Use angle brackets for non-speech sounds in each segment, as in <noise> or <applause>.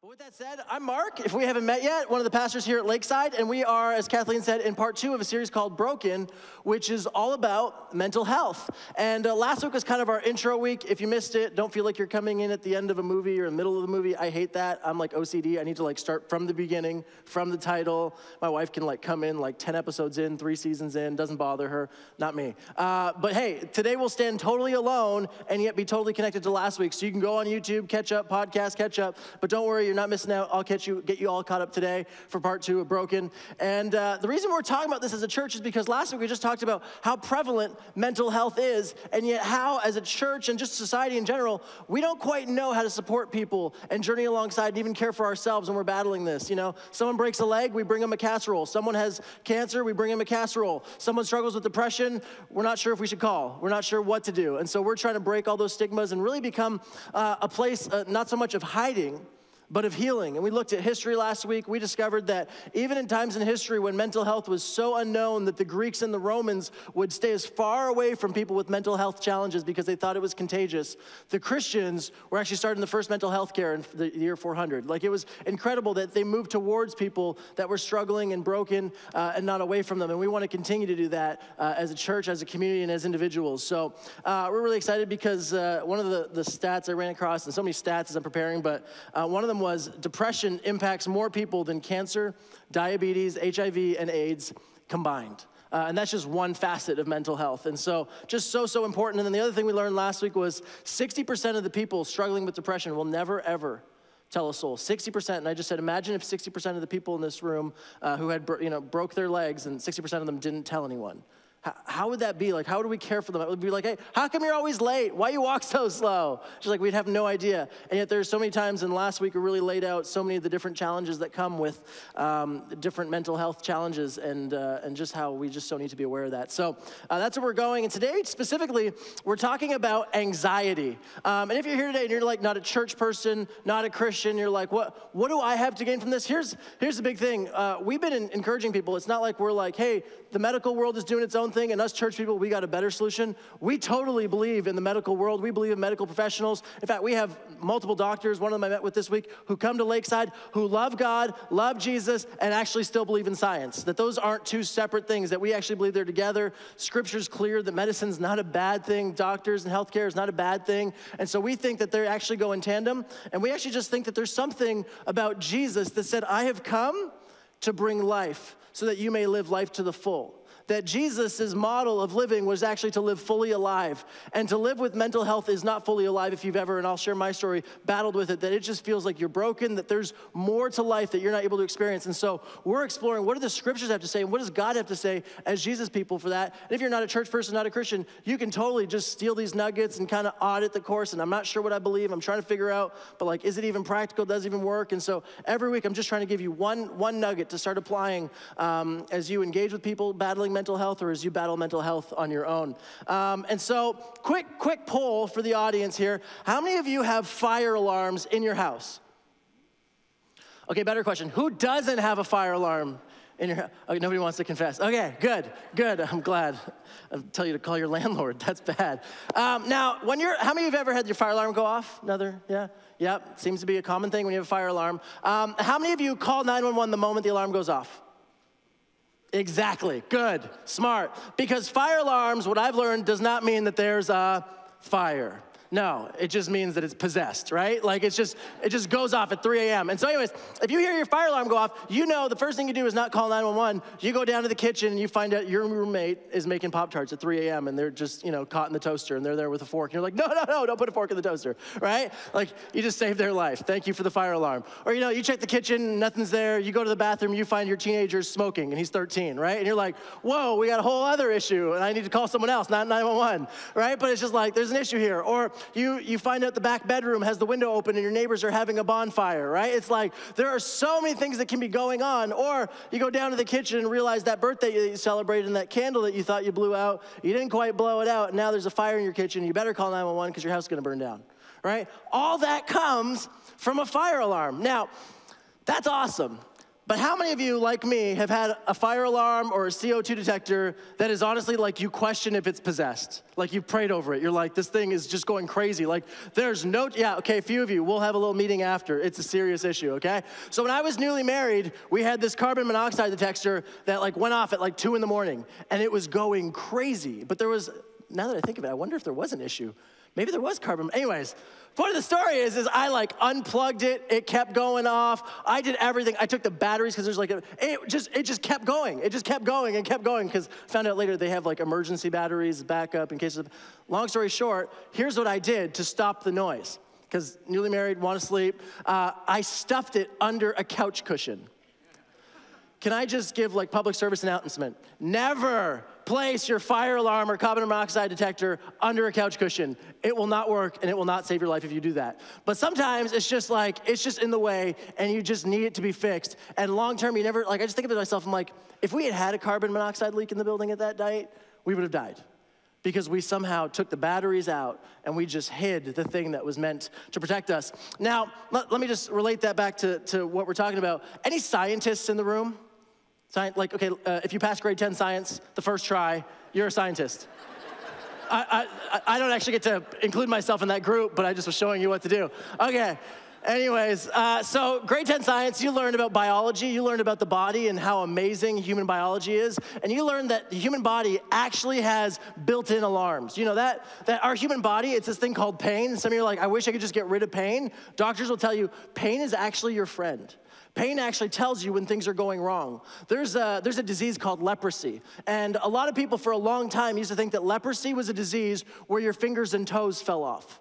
But with that said, I'm Mark. If we haven't met yet, one of the pastors here at Lakeside, and we are, as Kathleen said, in part two of a series called Broken, which is all about mental health. And uh, last week was kind of our intro week. If you missed it, don't feel like you're coming in at the end of a movie or in the middle of the movie. I hate that. I'm like OCD. I need to like start from the beginning, from the title. My wife can like come in like 10 episodes in, three seasons in, doesn't bother her. Not me. Uh, but hey, today we'll stand totally alone and yet be totally connected to last week. So you can go on YouTube, catch up, podcast, catch up. But don't worry, you're not missing out. I'll catch you, get you all caught up today for part two of Broken. And uh, the reason we're talking about this as a church is because last week we just talked about how prevalent mental health is, and yet how, as a church and just society in general, we don't quite know how to support people and journey alongside and even care for ourselves when we're battling this. You know, someone breaks a leg, we bring them a casserole. Someone has cancer, we bring them a casserole. Someone struggles with depression, we're not sure if we should call. We're not sure what to do. And so we're trying to break all those stigmas and really become uh, a place uh, not so much of hiding but of healing. And we looked at history last week. We discovered that even in times in history when mental health was so unknown that the Greeks and the Romans would stay as far away from people with mental health challenges because they thought it was contagious, the Christians were actually starting the first mental health care in the year 400. Like it was incredible that they moved towards people that were struggling and broken uh, and not away from them. And we want to continue to do that uh, as a church, as a community, and as individuals. So uh, we're really excited because uh, one of the, the stats I ran across, and so many stats as I'm preparing, but uh, one of them was depression impacts more people than cancer, diabetes, HIV, and AIDS combined. Uh, and that's just one facet of mental health. And so, just so, so important. And then the other thing we learned last week was 60% of the people struggling with depression will never, ever tell a soul 60% and i just said imagine if 60% of the people in this room uh, who had you know broke their legs and 60% of them didn't tell anyone how, would that be? Like, how do we care for them? It would be like, hey, how come you're always late? Why you walk <laughs> so slow? Just like we'd have no idea. And yet there's so many times, and last week we really laid out so many of the different challenges that come with um, different mental health challenges and, uh, and just how we just so need to be aware of that. So uh, that's where we're going. And today, specifically, we're talking about anxiety. Um, and if you're here today and you're like not a church person, not a Christian, you're like, what, what do I have to gain from this? Here's, here's the big thing. Uh, we've been in, encouraging people. It's not like we're like, hey, the medical world is doing its own thing, and us church people, we got a better solution. We totally believe in the medical world. We believe in medical professionals. In fact, we have multiple doctors, one of them I met with this week, who come to Lakeside, who love God, love Jesus, and actually still believe in science. That those aren't two separate things, that we actually believe they're together. Scripture's clear that medicine's not a bad thing, doctors and healthcare is not a bad thing. And so we think that they actually go in tandem. And we actually just think that there's something about Jesus that said, I have come to bring life so that you may live life to the full that Jesus' model of living was actually to live fully alive. And to live with mental health is not fully alive if you've ever, and I'll share my story, battled with it, that it just feels like you're broken, that there's more to life that you're not able to experience. And so we're exploring what do the scriptures have to say and what does God have to say as Jesus people for that. And if you're not a church person, not a Christian, you can totally just steal these nuggets and kind of audit the course. And I'm not sure what I believe. I'm trying to figure out, but like, is it even practical? Does it even work? And so every week I'm just trying to give you one, one nugget to start applying um, as you engage with people battling mental health or as you battle mental health on your own. Um, and so, quick, quick poll for the audience here. How many of you have fire alarms in your house? Okay, better question. Who doesn't have a fire alarm in your okay, nobody wants to confess. Okay, good, good. I'm glad. I'll tell you to call your <laughs> landlord. That's bad. Um, now, when you're, how many of you have ever had your fire alarm go off? Another, yeah, yep. Seems to be a common thing when you have a fire alarm. Um, how many of you call 911 the moment the alarm goes off? Exactly. Good. Smart. Because fire alarms, what I've learned, does not mean that there's a fire. No, it just means that it's possessed, right? Like it's just, it just goes off at 3 a.m. And so, anyways, if you hear your fire alarm go off, you know the first thing you do is not call 911. You go down to the kitchen and you find out your roommate is making Pop Tarts at 3 a.m. and they're just, you know, caught in the toaster and they're there with a fork. And you're like, no, no, no, don't put a fork in the toaster, right? Like you just saved their life. Thank you for the fire alarm. Or, you know, you check the kitchen, nothing's there. You go to the bathroom, you find your teenager smoking and he's 13, right? And you're like, whoa, we got a whole other issue and I need to call someone else, not 911, right? But it's just like, there's an issue here. Or you, you find out the back bedroom has the window open and your neighbors are having a bonfire, right? It's like there are so many things that can be going on. Or you go down to the kitchen and realize that birthday that you celebrated and that candle that you thought you blew out, you didn't quite blow it out, and now there's a fire in your kitchen. You better call 911 because your house is going to burn down, right? All that comes from a fire alarm. Now, that's awesome. But how many of you, like me, have had a fire alarm or a CO2 detector that is honestly like you question if it's possessed? Like you've prayed over it. You're like, this thing is just going crazy. Like there's no, yeah, okay, a few of you, we'll have a little meeting after. It's a serious issue, okay? So when I was newly married, we had this carbon monoxide detector that like went off at like two in the morning and it was going crazy. But there was, now that I think of it, I wonder if there was an issue. Maybe there was carbon. Anyways, part of the story is, is I like unplugged it. It kept going off. I did everything. I took the batteries because there's like a, it just it just kept going. It just kept going and kept going because found out later they have like emergency batteries backup in case of. Long story short, here's what I did to stop the noise because newly married, want to sleep. Uh, I stuffed it under a couch cushion. Can I just give like public service announcement? Never place your fire alarm or carbon monoxide detector under a couch cushion. It will not work and it will not save your life if you do that. But sometimes it's just like, it's just in the way and you just need it to be fixed. And long term, you never, like, I just think of it to myself, I'm like, if we had had a carbon monoxide leak in the building at that night, we would have died because we somehow took the batteries out and we just hid the thing that was meant to protect us. Now, let, let me just relate that back to, to what we're talking about. Any scientists in the room? Science, like, okay, uh, if you pass grade 10 science the first try, you're a scientist. <laughs> I, I, I don't actually get to include myself in that group, but I just was showing you what to do. Okay. Anyways, uh, so grade 10 science, you learned about biology, you learned about the body and how amazing human biology is, and you learned that the human body actually has built-in alarms. You know that, that our human body, it's this thing called pain. Some of you are like, I wish I could just get rid of pain. Doctors will tell you, pain is actually your friend. Pain actually tells you when things are going wrong. There's a, there's a disease called leprosy. And a lot of people for a long time used to think that leprosy was a disease where your fingers and toes fell off.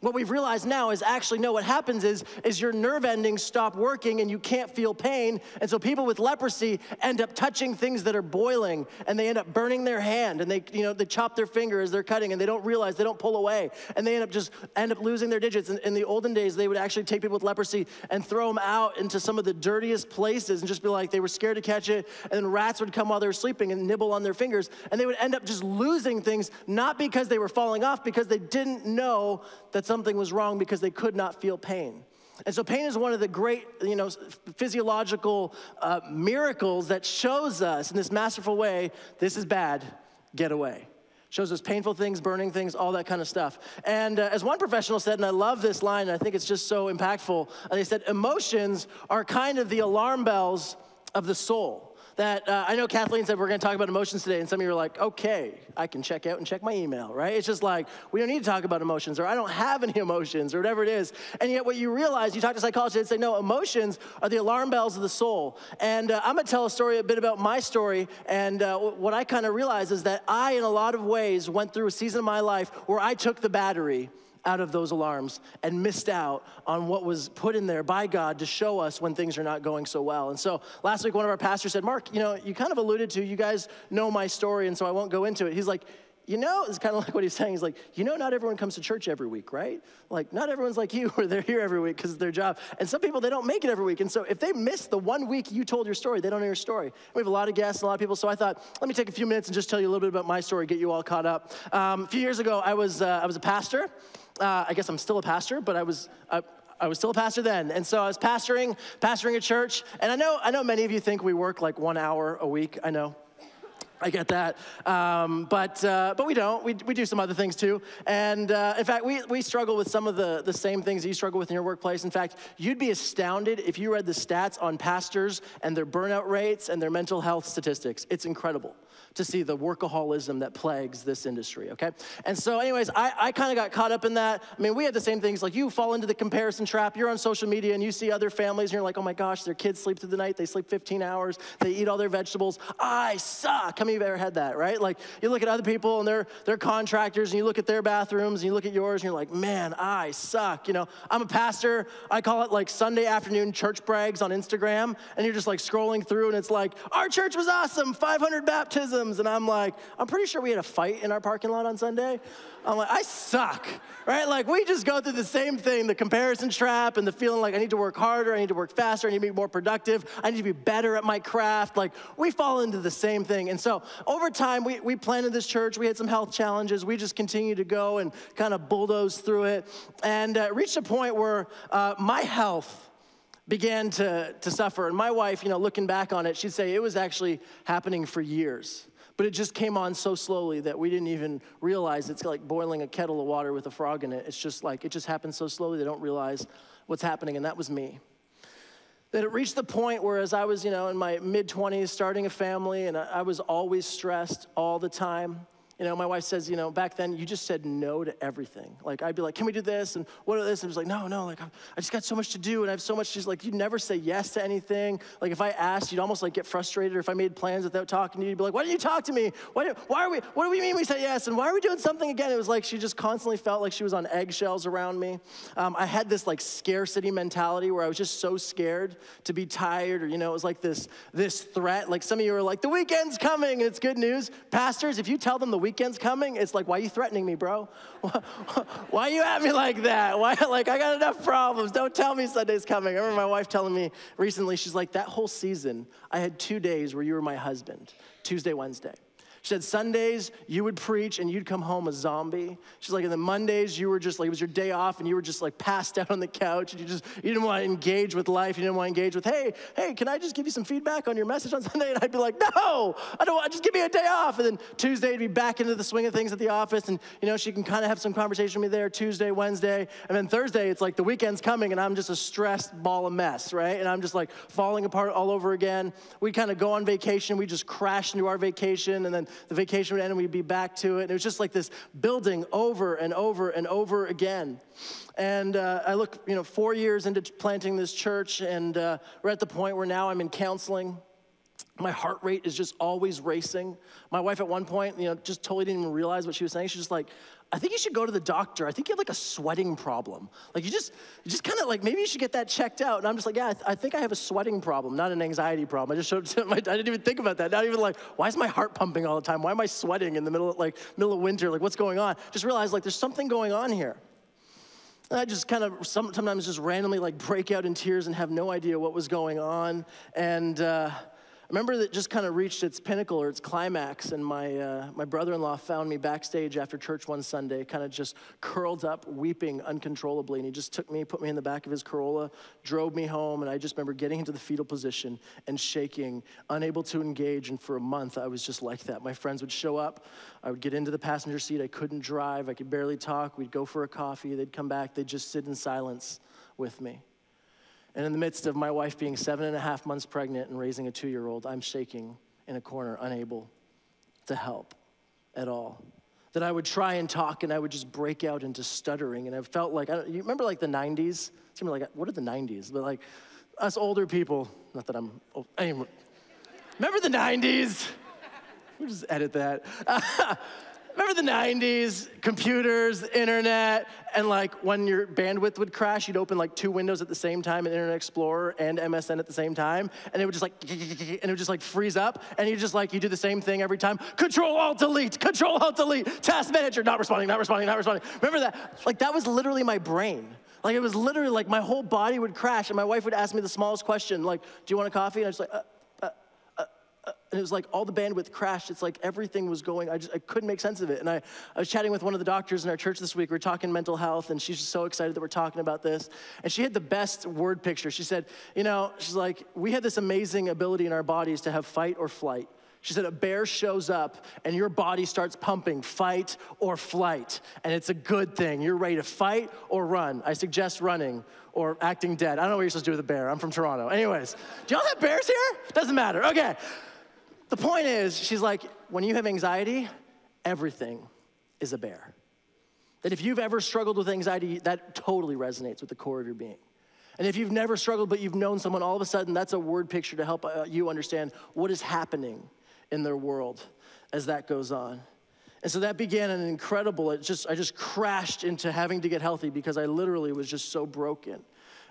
What we've realized now is actually no, what happens is, is your nerve endings stop working and you can't feel pain. And so people with leprosy end up touching things that are boiling and they end up burning their hand and they, you know, they chop their finger as they're cutting and they don't realize, they don't pull away. And they end up just end up losing their digits. In, in the olden days, they would actually take people with leprosy and throw them out into some of the dirtiest places and just be like, they were scared to catch it. And then rats would come while they were sleeping and nibble on their fingers. And they would end up just losing things, not because they were falling off, because they didn't know that some something was wrong because they could not feel pain. And so pain is one of the great, you know, physiological uh, miracles that shows us in this masterful way, this is bad, get away. Shows us painful things, burning things, all that kind of stuff. And uh, as one professional said, and I love this line, and I think it's just so impactful, they said, emotions are kind of the alarm bells of the soul that uh, I know Kathleen said we're going to talk about emotions today, and some of you are like, okay, I can check out and check my email, right? It's just like, we don't need to talk about emotions, or I don't have any emotions, or whatever it is. And yet, what you realize, you talk to psychologists, and say, no, emotions are the alarm bells of the soul. And uh, I'm going to tell a story, a bit about my story, and uh, what I kind of realized is that I, in a lot of ways, went through a season of my life where I took the battery out of those alarms and missed out on what was put in there by God to show us when things are not going so well. And so last week, one of our pastors said, Mark, you know, you kind of alluded to, you guys know my story, and so I won't go into it. He's like, you know, it's kind of like what he's saying. He's like, you know, not everyone comes to church every week, right? Like, not everyone's like you, <laughs> where they're here every week because of their job. And some people, they don't make it every week. And so if they miss the one week you told your story, they don't know your story. We have a lot of guests, a lot of people. So I thought, let me take a few minutes and just tell you a little bit about my story, get you all caught up. Um, a few years ago, I was, uh, I was a pastor. Uh, I guess I'm still a pastor, but I was. Uh, I was still a pastor then, and so I was pastoring, pastoring a church. And I know, I know many of you think we work like one hour a week. I know, I get that. Um, but, uh, but we don't. We, we do some other things too. And uh, in fact, we, we struggle with some of the, the same things that you struggle with in your workplace. In fact, you'd be astounded if you read the stats on pastors and their burnout rates and their mental health statistics. It's incredible to see the workaholism that plagues this industry, okay? And so, anyways, I, I kind of got caught up in that. I mean, we had the same things like you fall into the comparison trap. You're on social media and you see other families and you're like, oh my gosh, their kids sleep through the night, they sleep 15 hours, they eat all their vegetables. I suck. How many of you ever had that, right? Like you look at other people and they're, they're contractors and you look at their bathrooms and you look at yours and you're like, man, I suck. You know, I'm a pastor. I call it like Sunday afternoon church brags on Instagram. And you're just like scrolling through and it's like, our church was awesome, 500 baptisms and I'm like, I'm pretty sure we had a fight in our parking lot on Sunday. I'm like, I suck, right? Like, we just go through the same thing the comparison trap and the feeling like I need to work harder, I need to work faster, I need to be more productive, I need to be better at my craft. Like, we fall into the same thing. And so, over time, we, we planted this church, we had some health challenges, we just continued to go and kind of bulldoze through it, and uh, reached a point where uh, my health began to, to suffer. And my wife, you know, looking back on it, she'd say it was actually happening for years. But it just came on so slowly that we didn't even realize it's like boiling a kettle of water with a frog in it. It's just like, it just happens so slowly they don't realize what's happening. And that was me. That it reached the point where, as I was, you know, in my mid 20s, starting a family, and I was always stressed all the time. You know, my wife says, you know, back then you just said no to everything. Like I'd be like, can we do this? And what are this? And I was like, no, no, like I just got so much to do and I have so much. She's like, you'd never say yes to anything. Like if I asked, you'd almost like get frustrated. Or if I made plans without talking to you, you'd be like, why didn't you talk to me? Why, why are we, what do we mean we said yes? And why are we doing something again? It was like she just constantly felt like she was on eggshells around me. Um, I had this like scarcity mentality where I was just so scared to be tired or, you know, it was like this, this threat. Like some of you are like, the weekend's coming and it's good news. Pastors, if you tell them the weekend's coming, it's like, why are you threatening me, bro? <laughs> Why are you at me like that? Why, like, I got enough problems. Don't tell me Sunday's coming. I remember my wife telling me recently, she's like, that whole season, I had two days where you were my husband Tuesday, Wednesday. She said, Sundays, you would preach and you'd come home a zombie. She's like, and the Mondays, you were just like, it was your day off and you were just like passed <laughs> out on the couch and you just, you didn't want to engage with life. You didn't want to engage with, hey, hey, can I just give you some feedback on your message on Sunday? And I'd be like, no, I don't want, just give me a day off. And then Tuesday, would be back into the swing of things at the office. And, you know, she can kind of have some conversation with me there Tuesday, Wednesday. And then Thursday, it's like the weekend's coming and I'm just a stressed ball of mess, right? And I'm just like falling apart all over again. We kind of go on vacation. We just crash into our vacation and then the vacation would end and we'd be back to it. And it was just like this building over and over and over again. And uh, I look, you know, four years into planting this church, and uh, we're at the point where now I'm in counseling. My heart rate is just always racing. My wife, at one point, you know, just totally didn't even realize what she was saying. She's just like, I think you should go to the doctor. I think you have like a sweating problem. Like you just, you just kind of like maybe you should get that checked out. And I'm just like, yeah, I, th- I, think I have a sweating problem, not an anxiety problem. I just showed <laughs> my, I didn't even think about that. Not even like, why is my heart pumping all the time? Why am I sweating in the middle of like middle of winter? Like what's going on? Just realized like there's something going on here. I just kind of sometimes just randomly like break out in tears and have no idea what was going on. And. Uh, remember that just kind of reached its pinnacle or its climax, and my, uh, my brother in law found me backstage after church one Sunday, kind of just curled up, weeping uncontrollably. And he just took me, put me in the back of his Corolla, drove me home, and I just remember getting into the fetal position and shaking, unable to engage. And for a month, I was just like that. My friends would show up, I would get into the passenger seat, I couldn't drive, I could barely talk. We'd go for a coffee, they'd come back, they'd just sit in silence with me. And in the midst of my wife being seven and a half months pregnant and raising a two year old, I'm shaking in a corner, unable to help at all. That I would try and talk and I would just break out into stuttering. And I felt like, I you remember like the 90s? It's like, what are the 90s? But like us older people, not that I'm old, anyway, remember the 90s? We'll just edit that. <laughs> remember the 90s, computers, internet, and like when your bandwidth would crash, you'd open like two windows at the same time in Internet Explorer and MSN at the same time, and it would just like, <laughs> and it would just like freeze up, and you just like, you do the same thing every time. Control Alt Delete, Control Alt Delete, Task Manager, not responding, not responding, not responding. Remember that? Like that was literally my brain. Like it was literally like my whole body would crash, and my wife would ask me the smallest question, like, "Do you want a coffee?" And I was like. Uh, and it was like all the bandwidth crashed. It's like everything was going, I just I couldn't make sense of it. And I, I was chatting with one of the doctors in our church this week. We are talking mental health, and she's just so excited that we're talking about this. And she had the best word picture. She said, You know, she's like, we have this amazing ability in our bodies to have fight or flight. She said, a bear shows up and your body starts pumping fight or flight. And it's a good thing. You're ready to fight or run. I suggest running or acting dead. I don't know what you're supposed to do with a bear. I'm from Toronto. Anyways, do y'all have bears here? Doesn't matter. Okay. The point is, she's like, when you have anxiety, everything is a bear. That if you've ever struggled with anxiety, that totally resonates with the core of your being. And if you've never struggled, but you've known someone, all of a sudden, that's a word picture to help uh, you understand what is happening in their world as that goes on. And so that began an incredible, it just, I just crashed into having to get healthy because I literally was just so broken.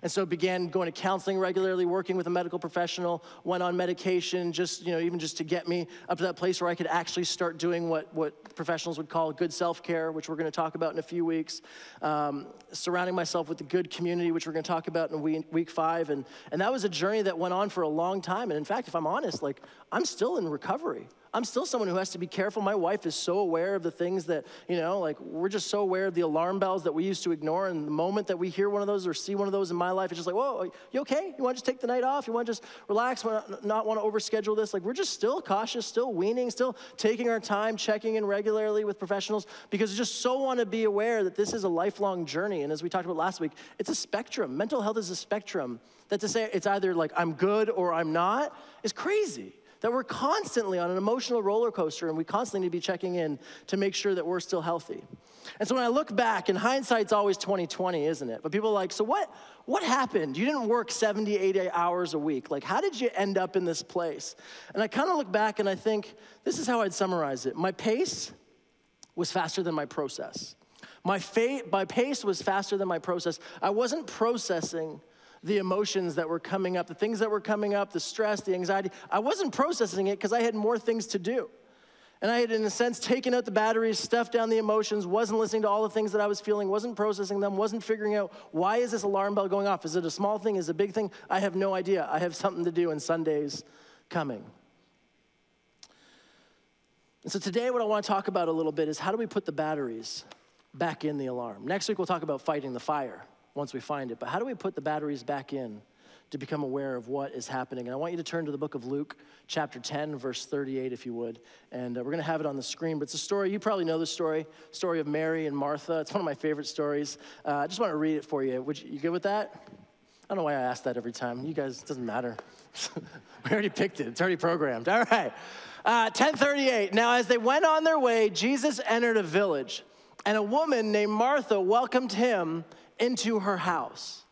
And so began going to counseling regularly, working with a medical professional, went on medication, just, you know, even just to get me up to that place where I could actually start doing what, what professionals would call good self-care, which we're gonna talk about in a few weeks. Um, surrounding myself with a good community, which we're gonna talk about in week, week five. And, and that was a journey that went on for a long time. And in fact, if I'm honest, like, I'm still in recovery. I'm still someone who has to be careful. My wife is so aware of the things that, you know, like we're just so aware of the alarm bells that we used to ignore. And the moment that we hear one of those or see one of those in my life, it's just like, whoa, you okay? You want to just take the night off? You want to just relax, not want to overschedule this? Like we're just still cautious, still weaning, still taking our time, checking in regularly with professionals because we just so want to be aware that this is a lifelong journey. And as we talked about last week, it's a spectrum. Mental health is a spectrum. That to say it's either like I'm good or I'm not is crazy. That we're constantly on an emotional roller coaster and we constantly need to be checking in to make sure that we're still healthy. And so when I look back, and hindsight's always 2020, isn't it? But people are like, so what, what happened? You didn't work 70, 80 hours a week. Like, how did you end up in this place? And I kind of look back and I think, this is how I'd summarize it. My pace was faster than my process. My, fa- my pace was faster than my process. I wasn't processing the emotions that were coming up, the things that were coming up, the stress, the anxiety. I wasn't processing it because I had more things to do. And I had, in a sense, taken out the batteries, stuffed down the emotions, wasn't listening to all the things that I was feeling, wasn't processing them, wasn't figuring out why is this alarm bell going off? Is it a small thing? Is it a big thing? I have no idea. I have something to do, and Sunday's coming. And so today, what I want to talk about a little bit is how do we put the batteries back in the alarm? Next week, we'll talk about fighting the fire once we find it. But how do we put the batteries back in to become aware of what is happening? And I want you to turn to the book of Luke, chapter 10, verse 38, if you would. And uh, we're going to have it on the screen. But it's a story, you probably know the story, story of Mary and Martha. It's one of my favorite stories. Uh, I just want to read it for you. Would you, you good with that? I don't know why I ask that every time. You guys, it doesn't matter. <laughs> we already picked it. It's already programmed. All right. Uh, 1038. Now, as they went on their way, Jesus entered a village, and a woman named Martha welcomed him into her house.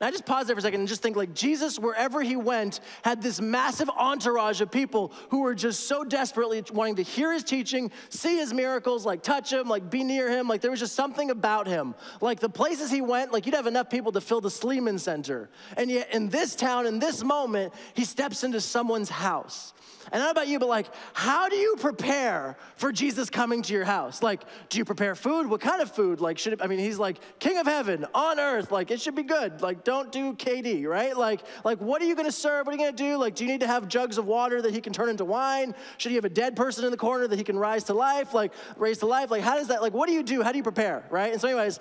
Now, I just pause there for a second and just think like Jesus, wherever he went, had this massive entourage of people who were just so desperately wanting to hear his teaching, see his miracles, like touch him, like be near him. Like there was just something about him. Like the places he went, like you'd have enough people to fill the Sleeman Center. And yet in this town, in this moment, he steps into someone's house. And know about you, but like, how do you prepare for Jesus coming to your house? Like, do you prepare food? What kind of food? Like, should it, I mean, he's like King of Heaven on earth. Like, it should be good. Like, don't do KD, right? Like, like, what are you gonna serve? What are you gonna do? Like, do you need to have jugs of water that he can turn into wine? Should he have a dead person in the corner that he can rise to life? Like, raise to life? Like, how does that? Like, what do you do? How do you prepare, right? And so, anyways.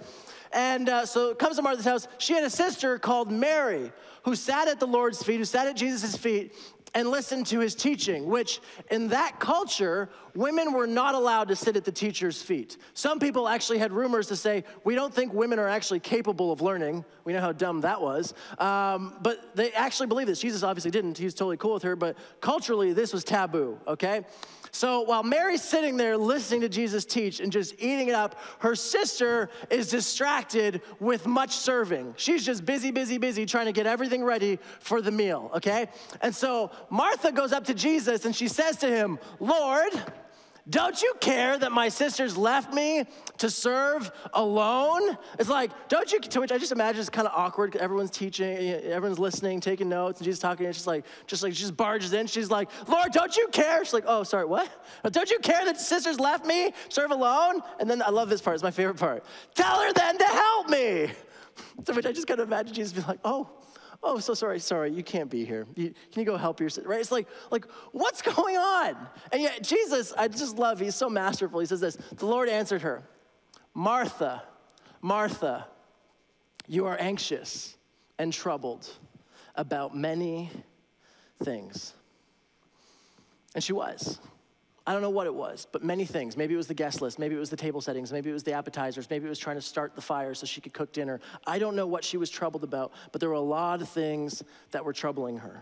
And uh, so comes to Martha's house. She had a sister called Mary who sat at the Lord's feet, who sat at Jesus' feet, and listen to his teaching, which in that culture, women were not allowed to sit at the teacher's feet. Some people actually had rumors to say, we don't think women are actually capable of learning. We know how dumb that was. Um, but they actually believe this. Jesus obviously didn't. He was totally cool with her, but culturally, this was taboo, okay? So while Mary's sitting there listening to Jesus teach and just eating it up, her sister is distracted with much serving. She's just busy, busy, busy trying to get everything ready for the meal, okay? And so Martha goes up to Jesus and she says to him, Lord, don't you care that my sisters left me to serve alone? It's like, don't you, to which I just imagine it's kind of awkward. Everyone's teaching, everyone's listening, taking notes, and she's talking, and she's like, just like, she just barges in. She's like, Lord, don't you care? She's like, oh, sorry, what? Don't you care that sisters left me serve alone? And then I love this part, it's my favorite part. Tell her then to help me. <laughs> To which I just kind of imagine Jesus be like, oh, oh, so sorry, sorry, you can't be here. You, can you go help your sister? Right? It's like, like, what's <laughs> going on? And yet, Jesus, I just love, he's so masterful. He says this The Lord answered her, Martha, Martha, you are anxious and troubled about many things. And she was. I don't know what it was, but many things. Maybe it was the guest list, maybe it was the table settings, maybe it was the appetizers, maybe it was trying to start the fire so she could cook dinner. I don't know what she was troubled about, but there were a lot of things that were troubling her.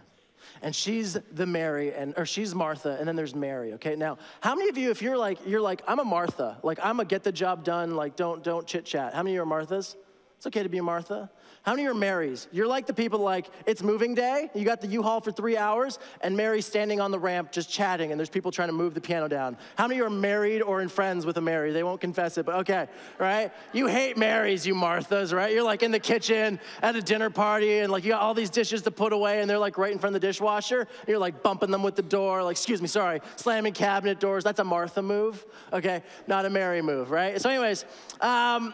And she's the Mary, and or she's Martha, and then there's Mary. Okay, now how many of you, if you're like you're like I'm a Martha, like I'm a get the job done, like don't don't chit chat. How many of you are Marthas? It's okay to be a Martha. How many are Marys? You're like the people like, it's moving day, you got the U-Haul for three hours, and Mary's standing on the ramp just chatting, and there's people trying to move the piano down. How many are married or in friends with a Mary? They won't confess it, but okay, right? You hate Marys, you Marthas, right? You're like in the kitchen at a dinner party, and like you got all these dishes to put away, and they're like right in front of the dishwasher, and you're like bumping them with the door, like, excuse me, sorry, slamming cabinet doors. That's a Martha move, okay? Not a Mary move, right? So, anyways, um,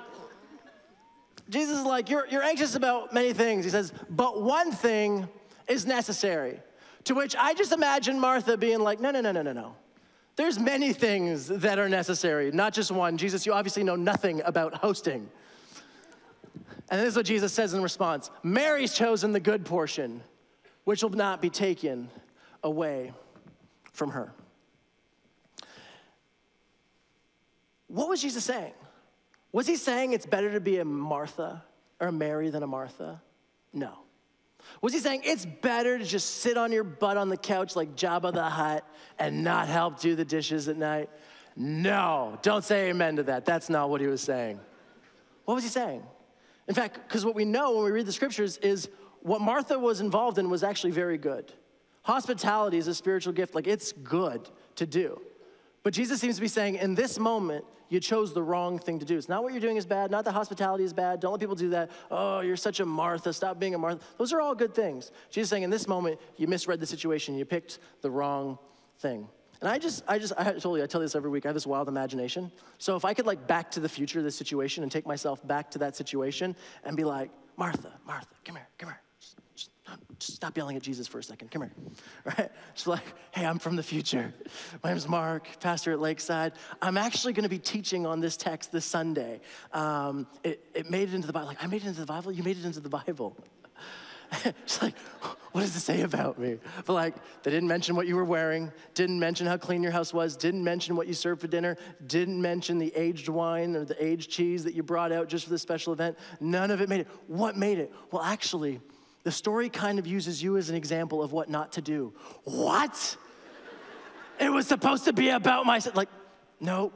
Jesus is like, you're, you're anxious about many things. He says, but one thing is necessary. To which I just imagine Martha being like, no, no, no, no, no, no. There's many things that are necessary, not just one. Jesus, you obviously know nothing about hosting. And this is what Jesus says in response Mary's chosen the good portion, which will not be taken away from her. What was Jesus saying? Was he saying it's better to be a Martha or a Mary than a Martha? No. Was he saying it's better to just sit on your butt on the couch like Jabba the Hutt and not help do the dishes at night? No, don't say amen to that. That's not what he was saying. What was he saying? In fact, because what we know when we read the scriptures is what Martha was involved in was actually very good. Hospitality is a spiritual gift, like it's good to do. But Jesus seems to be saying, in this moment, you chose the wrong thing to do. It's not what you're doing is bad, not that hospitality is bad. Don't let people do that. Oh, you're such a Martha. Stop being a Martha. Those are all good things. Jesus saying, in this moment, you misread the situation. You picked the wrong thing. And I just, I just, I told you, I tell you this every week. I have this wild imagination. So if I could like back to the future of this situation and take myself back to that situation and be like, Martha, Martha, come here, come here. Just, stop yelling at Jesus for a second. Come here, <laughs> right? Just like, hey, I'm from the future. My name's Mark, pastor at Lakeside. I'm actually going to be teaching on this text this Sunday. Um, it, it made it into the Bible. Like, I made it into the Bible. You made it into the Bible. <laughs> She's like, what does it say about me? But like, they didn't mention what you were wearing, didn't mention how clean your house was, didn't mention what you served for dinner, didn't mention the aged wine or the aged cheese that you brought out just for this special event. None of it made it. What made it? Well, actually, the story kind of uses you as an example of what not to do. What? it was supposed to be about myself. Like, nope,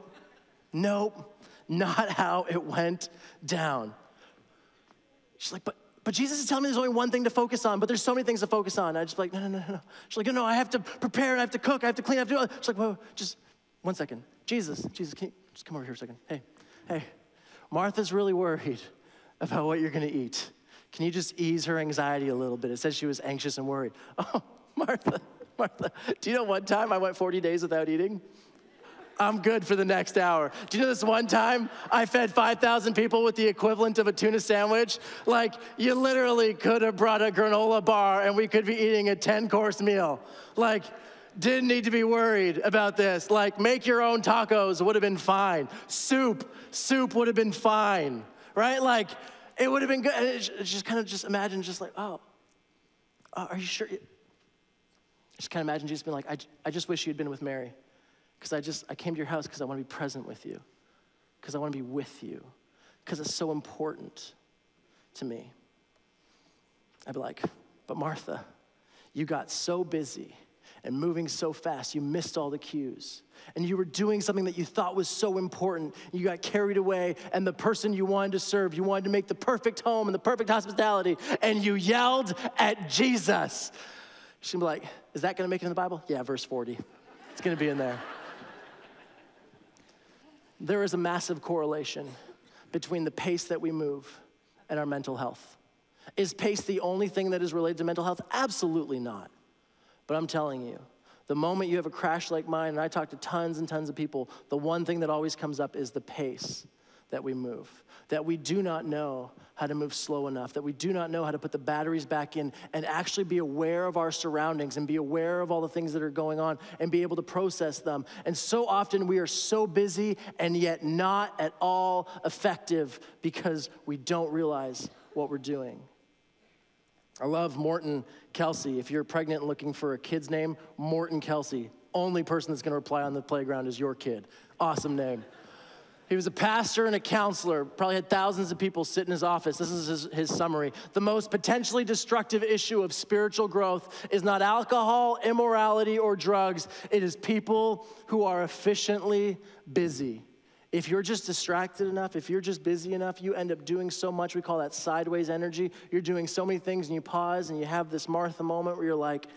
nope, not how it went down. She's like, but but Jesus is telling me there's only one thing to focus on, but there's so many things to focus on. I just like, no, no, no, no. She's like, no, no, I have to prepare, I have to cook, I have to clean, I have to do all She's like, whoa, just one second. Jesus, Jesus, can you just come over here a second? Hey, hey, Martha's really worried about what you're gonna eat. Can you just ease her anxiety a little bit? It says she was anxious and worried. <laughs> Oh, Martha, Martha, do you know one time I went 40 days without eating? I'm good for the next hour. Do you know this one time I fed 5,000 people with the equivalent of a tuna sandwich? Like, you literally could have brought a granola bar and we could be eating a 10 course meal. Like, didn't need to be worried about this. Like, make your own tacos would have been fine. Soup, soup would have been fine, right? Like, it would have been good. And it's just kind of just imagine, just like, oh, uh, are you sure? Just kind of imagine Jesus being like, I, I just wish you'd been with Mary because I just I came to your house because I want to be present with you, because I want to be with you, because it's so important to me. I'd be like, but Martha, you got so busy and moving so fast, you missed all the cues. And you were doing something that you thought was so important. You got carried away, and the person you wanted to serve, you wanted to make the perfect home and the perfect hospitality, and you yelled at Jesus. She'd be like, Is that gonna make it in the Bible? Yeah, verse 40. It's gonna be in there there is a massive correlation between the pace that we move and our mental health. Is pace the only thing that is related to mental health? Absolutely not. But I'm telling you, the moment you have a crash like mine, and I talk to tons and tons of people, the one thing that always comes up is the pace that we move, that we do not know how to move slow enough, that we do not know how to put the batteries back in and actually be aware of our surroundings and be aware of all the things that are going on and be able to process them. And so often we are so busy and yet not at all effective because we don't realize what we're doing. I love Morton Kelsey. If you're pregnant and looking for a kid's name, Morton Kelsey. Only person that's gonna reply on the playground is your kid. Awesome name. He was a pastor and a counselor, probably had thousands of people sit in his office. This is his, his, summary. The most potentially destructive issue of spiritual growth is not alcohol, immorality, or drugs. It is people who are efficiently busy. If you're just distracted enough, if you're just busy enough, you end up doing so much. We call that sideways energy. You're doing so many things and you pause and you have this Martha moment where you're like,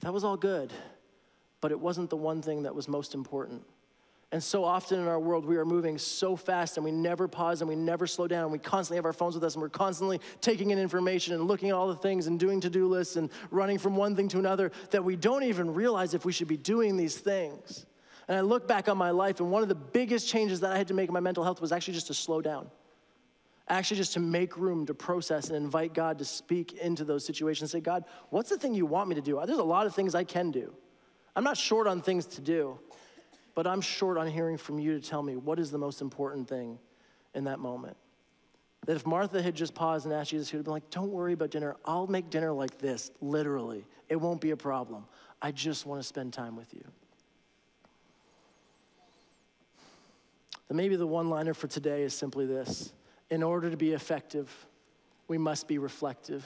that was all good, but it wasn't the one thing that was most important. And so often in our world, we are moving so fast and we never pause and we never slow down. And we constantly have our phones with us and we're constantly taking in information and looking at all the things and doing to do lists and running from one thing to another that we don't even realize if we should be doing these things. And I look back on my life, and one of the biggest changes that I had to make in my mental health was actually just to slow down. Actually, just to make room to process and invite God to speak into those situations. Say, God, what's the thing you want me to do? There's a lot of things I can do. I'm not short on things to do. but I'm short on hearing from you to tell me what is the most important thing in that moment. That if Martha had just paused and asked Jesus, he would have been like, Don't worry about dinner. I'll make dinner like this, literally. It won't be a problem. I just want to spend time with you. Then maybe the one liner for today is simply this In order to be effective, we must be reflective.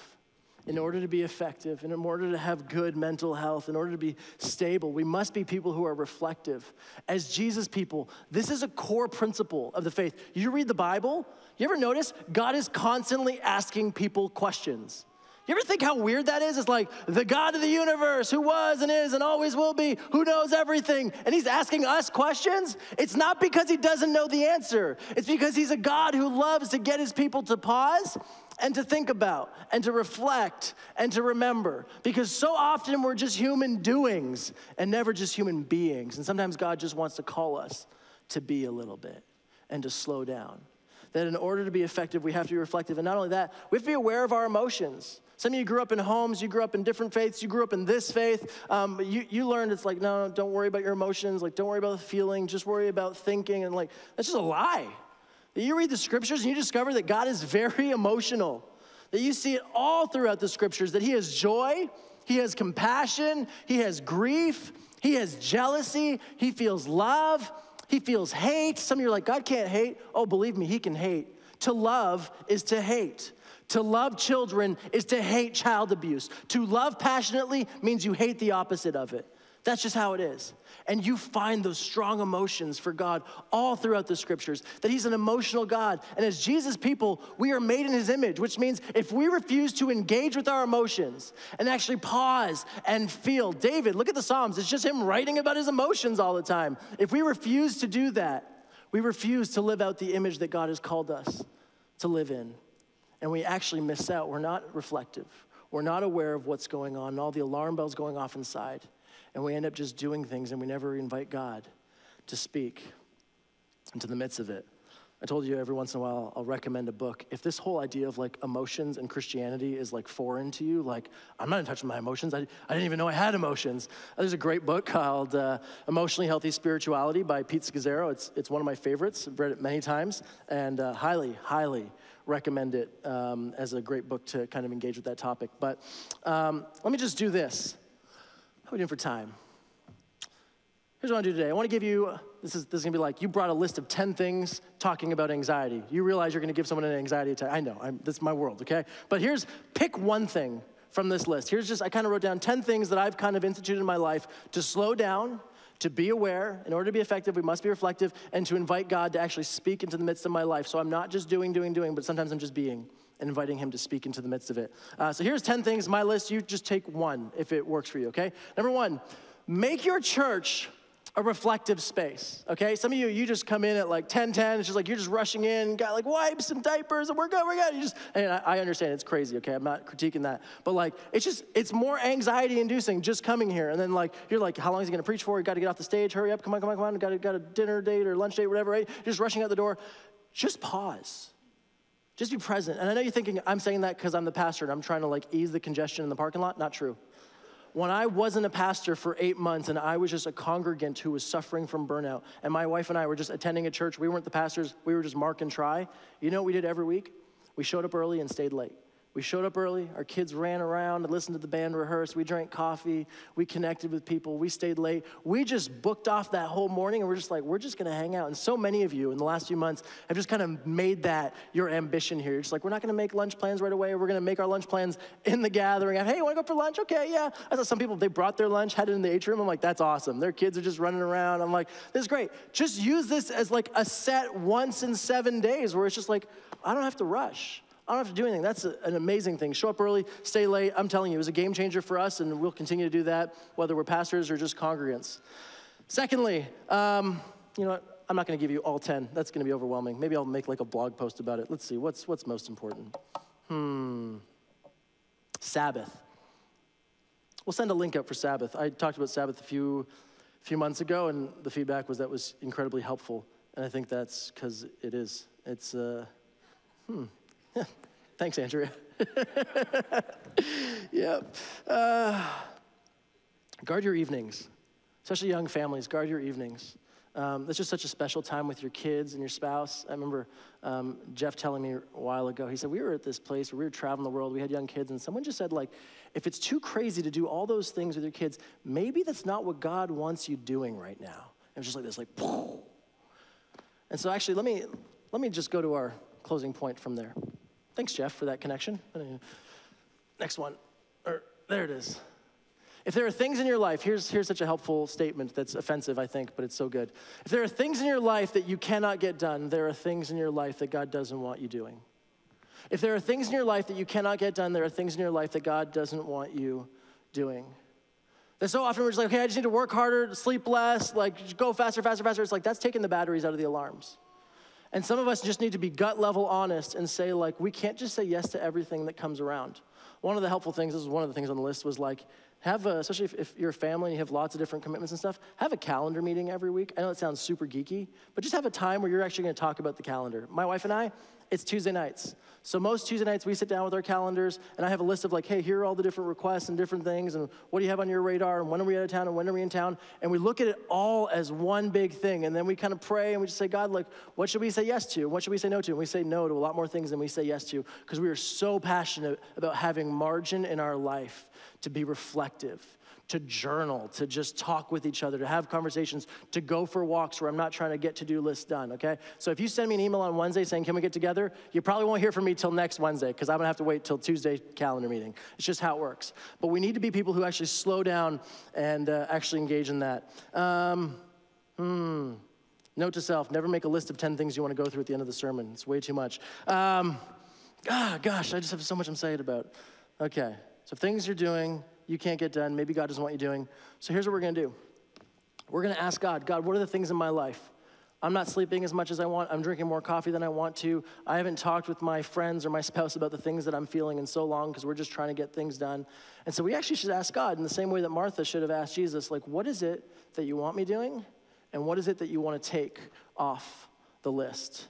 In order to be effective, and in order to have good mental health, in order to be stable, we must be people who are reflective. As Jesus people, this is a core principle of the faith. You read the Bible, you ever notice God is constantly asking people questions? You ever think how weird that is? It's like the God of the universe who was and is and always will be, who knows everything, and he's asking us questions? It's not because he doesn't know the answer, it's because he's a God who loves to get his people to pause and to think about and to reflect and to remember because so often we're just human doings and never just human beings. And sometimes God just wants to call us to be a little bit and to slow down. That in order to be effective, we have to be reflective. And not only that, we have to be aware of our emotions. Some of you grew up in homes, you grew up in different faiths, you grew up in this faith. Um, you, you learned it's like, no, don't worry about your emotions, like, don't worry about the feeling, just worry about thinking. And like, that's just a lie. You read the scriptures and you discover that God is very <laughs> emotional, that you see it all throughout the scriptures, that He has joy, He has compassion, He has grief, He has jealousy, He feels love, He feels hate. Some of you are like, God can't hate. Oh, believe me, He can hate. To love is to hate. To love children is to hate child abuse. To love passionately means you hate the opposite of it. That's just how it is. And you find those strong emotions for God all throughout the scriptures, that He's an emotional God. And as Jesus people, we are made in His image, which means if we refuse to engage with our emotions and actually pause and feel, David, look at the Psalms, it's just him writing about his emotions all the time. If we refuse to do that, we refuse to live out the image that God has called us to live in and we actually miss out. We're not reflective. We're not aware of what's going on, all the alarm bells going off inside. And we end up just doing things, and we never invite God to speak into the midst of it. I told you every once in a while I'll recommend a book. If this whole idea of like emotions and Christianity is like foreign to you, like I'm not in touch with my emotions. I, I didn't even know I had emotions. There's a great book called uh, Emotionally Healthy Spirituality by Pete Scazzero. It's, it's one of my favorites. I've read it many times and uh, highly, highly recommend it um, as a great book to kind of engage with that topic. But um, let me just do this. How are we doing for time? Here's what I want to do today. I want to give you this is, this is gonna be like you brought a list of 10 things talking about anxiety. You realize you're gonna give someone an anxiety attack. I know, I'm, this is my world, okay? But here's pick one thing from this list. Here's just, I kind of wrote down 10 things that I've kind of instituted in my life to slow down, to be aware. In order to be effective, we must be reflective, and to invite God to actually speak into the midst of my life. So I'm not just doing, doing, doing, but sometimes I'm just being and inviting Him to speak into the midst of it. Uh, so here's 10 things, my list. You just take one if it works for you, okay? Number one, make your church a reflective space, okay? Some of you, you just come in at like 10, 10, it's just like you're just rushing in, got like wipes and diapers, and we're good, we're good. You just, and I, I understand it's crazy, okay? I'm not critiquing that. But like, it's just, it's more anxiety inducing just coming here. And then like, you're like, how long is he gonna preach for? You gotta get off the stage, hurry up, come on, come on, come on, got got a dinner date or lunch date, whatever, right? You're just rushing out the door. Just pause. Just be present. And I know you're thinking, I'm saying that because I'm the pastor and I'm trying to like ease the congestion in the parking lot. Not true when I wasn't a pastor for eight months and I was just a congregant who was suffering from burnout, and my wife and I were just attending a church, we weren't the pastors, we were just mark and try. You know what we did every week? We showed up early and stayed late. We showed up early. Our kids ran around and listened to the band rehearse. We drank coffee. We connected with people. We stayed late. We just booked off that whole morning and we're just like, we're just going to hang out. And so many of you in the last few months have just kind of made that your ambition here. You're just like, we're not going to make lunch plans right away. We're going to make our lunch plans in the gathering. Hey, you want to go for lunch? Okay, yeah. I saw some people, they brought their lunch, had it in the atrium. I'm like, that's awesome. Their kids are just running around. I'm like, this is great. Just use this as like a set once in seven days where it's just like, I don't have to rush. I don't have to do anything. That's a, an amazing thing. Show up early, stay late. I'm telling you, it was a game changer for us, and we'll continue to do that, whether we're pastors or just congregants. Secondly, um, you know what? I'm not going to give you all 10. That's going to be overwhelming. Maybe I'll make like a blog post about it. Let's see. What's, what's most important? Hmm. Sabbath. We'll send a link up for Sabbath. I talked about Sabbath a few, few months ago, and the feedback was that was incredibly helpful. And I think that's because it is. It's, uh, hmm, <laughs> Thanks, Andrea. <laughs> yep. Uh, guard your evenings, especially young families. Guard your evenings. Um, it's just such a special time with your kids and your spouse. I remember um, Jeff telling me a while ago, he said, We were at this place where we were traveling the world, we had young kids, and someone just said, like, if it's too crazy to do all those things with your kids, maybe that's not what God wants you doing right now. And it was just like this, like, Poof. <laughs> and so actually, let me, let me just go to our closing point from there. Thanks, Jeff, for that connection. Next one. Or, there it is. If there are things in your life, here's, here's such a helpful statement that's offensive, I think, but it's so good. If there are things in your life that you cannot get done, there are things in your life that God doesn't want you doing. If there are things in your life that you cannot get done, there are things in your life that God doesn't want you doing. That so often we're just like, okay, I just need to work harder, sleep less, like go faster, faster, faster. It's like that's taking the batteries out of the alarms. And some of us just need to be gut level honest and say, like, we can't just say yes to everything that comes around. One of the helpful things, this is one of the things on the list, was like, have a, especially if, if, you're a family and you have lots of different commitments and stuff, have a calendar meeting every week. I know it sounds super geeky, but just have a time where you're actually gonna talk about the calendar. My wife and I, it's Tuesday nights. So most Tuesday nights we sit down with our calendars and I have a list of like, hey, here are all the different requests and different things and what do you have on your radar and when are we out of town and when are we in town? And we look at it all as one big thing and then we kind of pray and we just say, God, like, what should we say yes to? What should we say no to? And we say no to a lot more things than we say yes to because we are so passionate about having margin in our life to be reflective to journal, to just talk with each other, to have conversations, to go for walks where I'm not trying to get to do lists done, okay? So if you send me an email on Wednesday saying, can we get together? You probably won't hear from me till next Wednesday because I'm gonna have to wait till Tuesday calendar meeting. It's just how it works. But we need to be people who actually slow down and uh, actually engage in that. Um, hmm. Note to self never make a list of 10 things you wanna go through at the end of the sermon. It's way too much. Um, ah, gosh, I just have so much I'm saying about. Okay, so things you're doing, you can't get done, maybe God doesn't want you doing. So here's what we're gonna do we're gonna ask God, God, what are the things in my life? I'm not sleeping as much as I want. I'm drinking more coffee than I want to. I haven't talked with my friends or my spouse about the things that I'm feeling in so long because we're just trying to get things done. And so we actually should ask God in the same way that Martha should have asked Jesus, like, what is it that you want me doing? And what is it that you want to take off the list?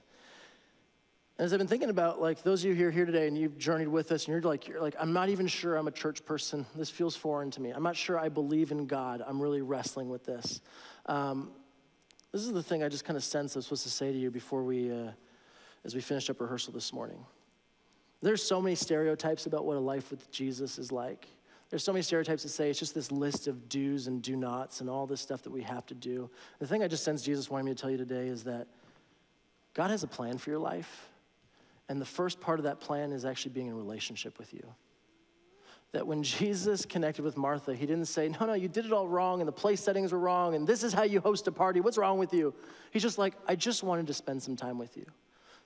As I've been thinking about, like those of you who are here today and you've journeyed with us, and you're like, you're like, I'm not even sure I'm a church person. This feels foreign to me. I'm not sure I believe in God. I'm really wrestling with this. Um, this is the thing I just kind of sense I'm supposed to say to you before we, uh, as we finished up rehearsal this morning. There's so many stereotypes about what a life with Jesus is like. There's so many stereotypes that say it's just this list of do's and do nots and all this stuff that we have to do. The thing I just sense Jesus wanted me to tell you today is that God has a plan for your life. And the first part of that plan is actually being in relationship with you. That when Jesus connected with Martha, he didn't say, No, no, you did it all wrong, and the place settings were wrong, and this is how you host a party. What's wrong with you? He's just like, I just wanted to spend some time with you.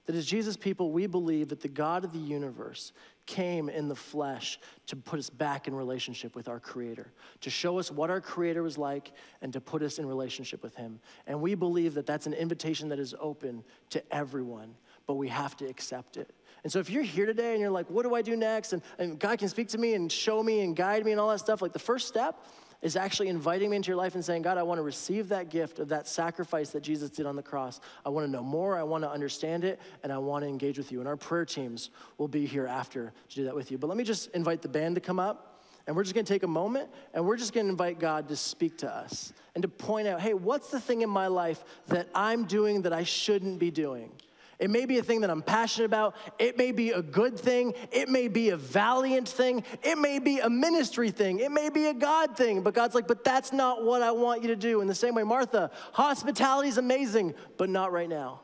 That as Jesus people, we believe that the God of the universe came in the flesh to put us back in relationship with our Creator, to show us what our Creator was like, and to put us in relationship with Him. And we believe that that's an invitation that is open to everyone but we have to accept it. And so if you're here today and you're like, what do I do next? And, and God can speak to me and show me and guide me and all that stuff, like the first step is actually inviting me into your life and saying, God, I want to receive that gift of that sacrifice that Jesus did on the cross. I want to know more, I want to understand it, and I want to engage with you. And our prayer teams will be here after to do that with you. But let me just invite the band to come up. And we're just gonna take a moment and we're just gonna invite God to speak to us and to point out hey, what's the thing in my life that I'm doing that I shouldn't be doing? It may be a thing that I'm passionate about. It may be a good thing. It may be a valiant thing. It may be a ministry thing. It may be a God thing. But God's like, but that's not what I want you to do. In the same way, Martha, hospitality is amazing, but not right now.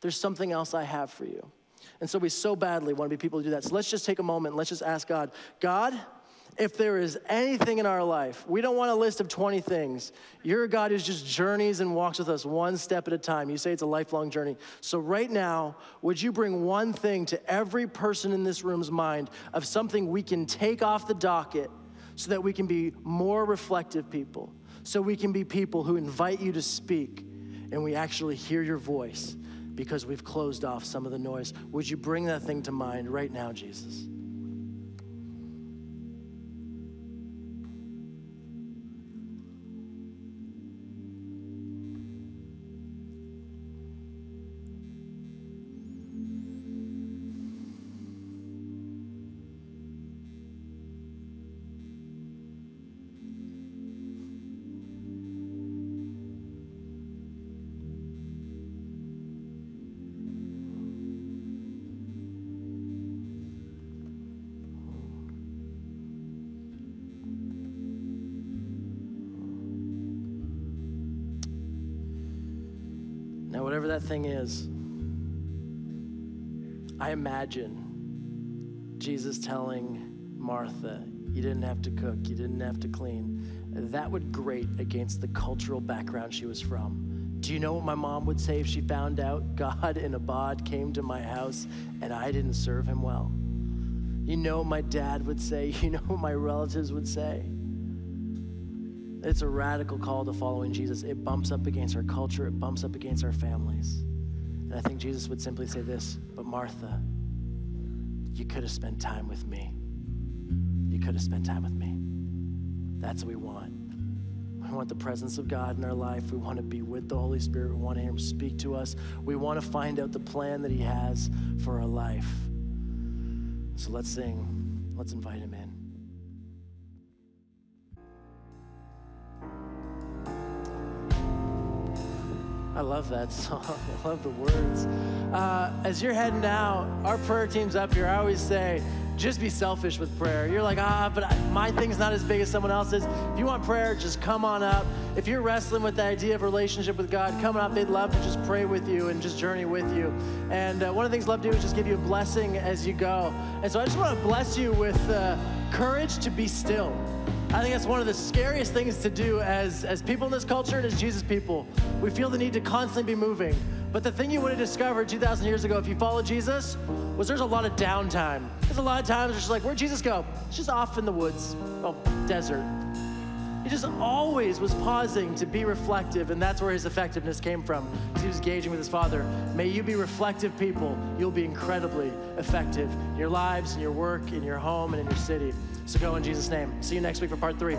There's something else I have for you. And so we so badly want to be people who do that. So let's just take a moment. Let's just ask God, God, if there is anything in our life, we don't want a list of 20 things. You're a God who just journeys and walks with us one step at a time. You say it's a lifelong journey. So, right now, would you bring one thing to every person in this room's mind of something we can take off the docket so that we can be more reflective people, so we can be people who invite you to speak and we actually hear your voice because we've closed off some of the noise? Would you bring that thing to mind right now, Jesus? Whatever that thing is, I imagine Jesus telling Martha, You didn't have to cook, you didn't have to clean. That would grate against the cultural background she was from. Do you know what my mom would say if she found out <laughs> God in a bod came to my house and I didn't serve him well? You know what my dad would say, <laughs> you know what my relatives would say. It's a radical call to following Jesus. It bumps up against our culture, it bumps up against our families. And I think Jesus would simply say this But Martha, you could have spent time with me. You could have spent time with me. That's what we want. We want the presence of God in our life. We want to be with the Holy Spirit. We want to hear Him speak to us. We want to find out the plan that He has for our life. So let's sing. Let's invite Him in. I love that <laughs> song. I love the words. Uh, as you're heading out, our prayer team's up here. I always say, just be selfish with prayer. You're like, ah, but my thing's not as big as someone else's. If you want prayer, just come on up. If you're wrestling with the idea of relationship with God, come on up. They'd love to just pray with you and just journey with you. And uh, one of the things I love to do is just give you a blessing as you go. And so I just want to bless you with uh, courage to be still. I think that's one of the scariest things to do as, as people in this culture and as Jesus people. We feel the need to constantly be moving. But the thing you would have discovered 2,000 years ago if you followed Jesus was there's a lot of downtime. There's a lot of times where it's like, where'd Jesus go? It's just off in the woods, oh, desert. He just always was pausing to be reflective, and that's where his effectiveness came from, because he was engaging with his Father. May you be reflective people. You'll be incredibly effective in your lives, in your work, in your home, and in your city. So go in Jesus' name. See you next week for part three.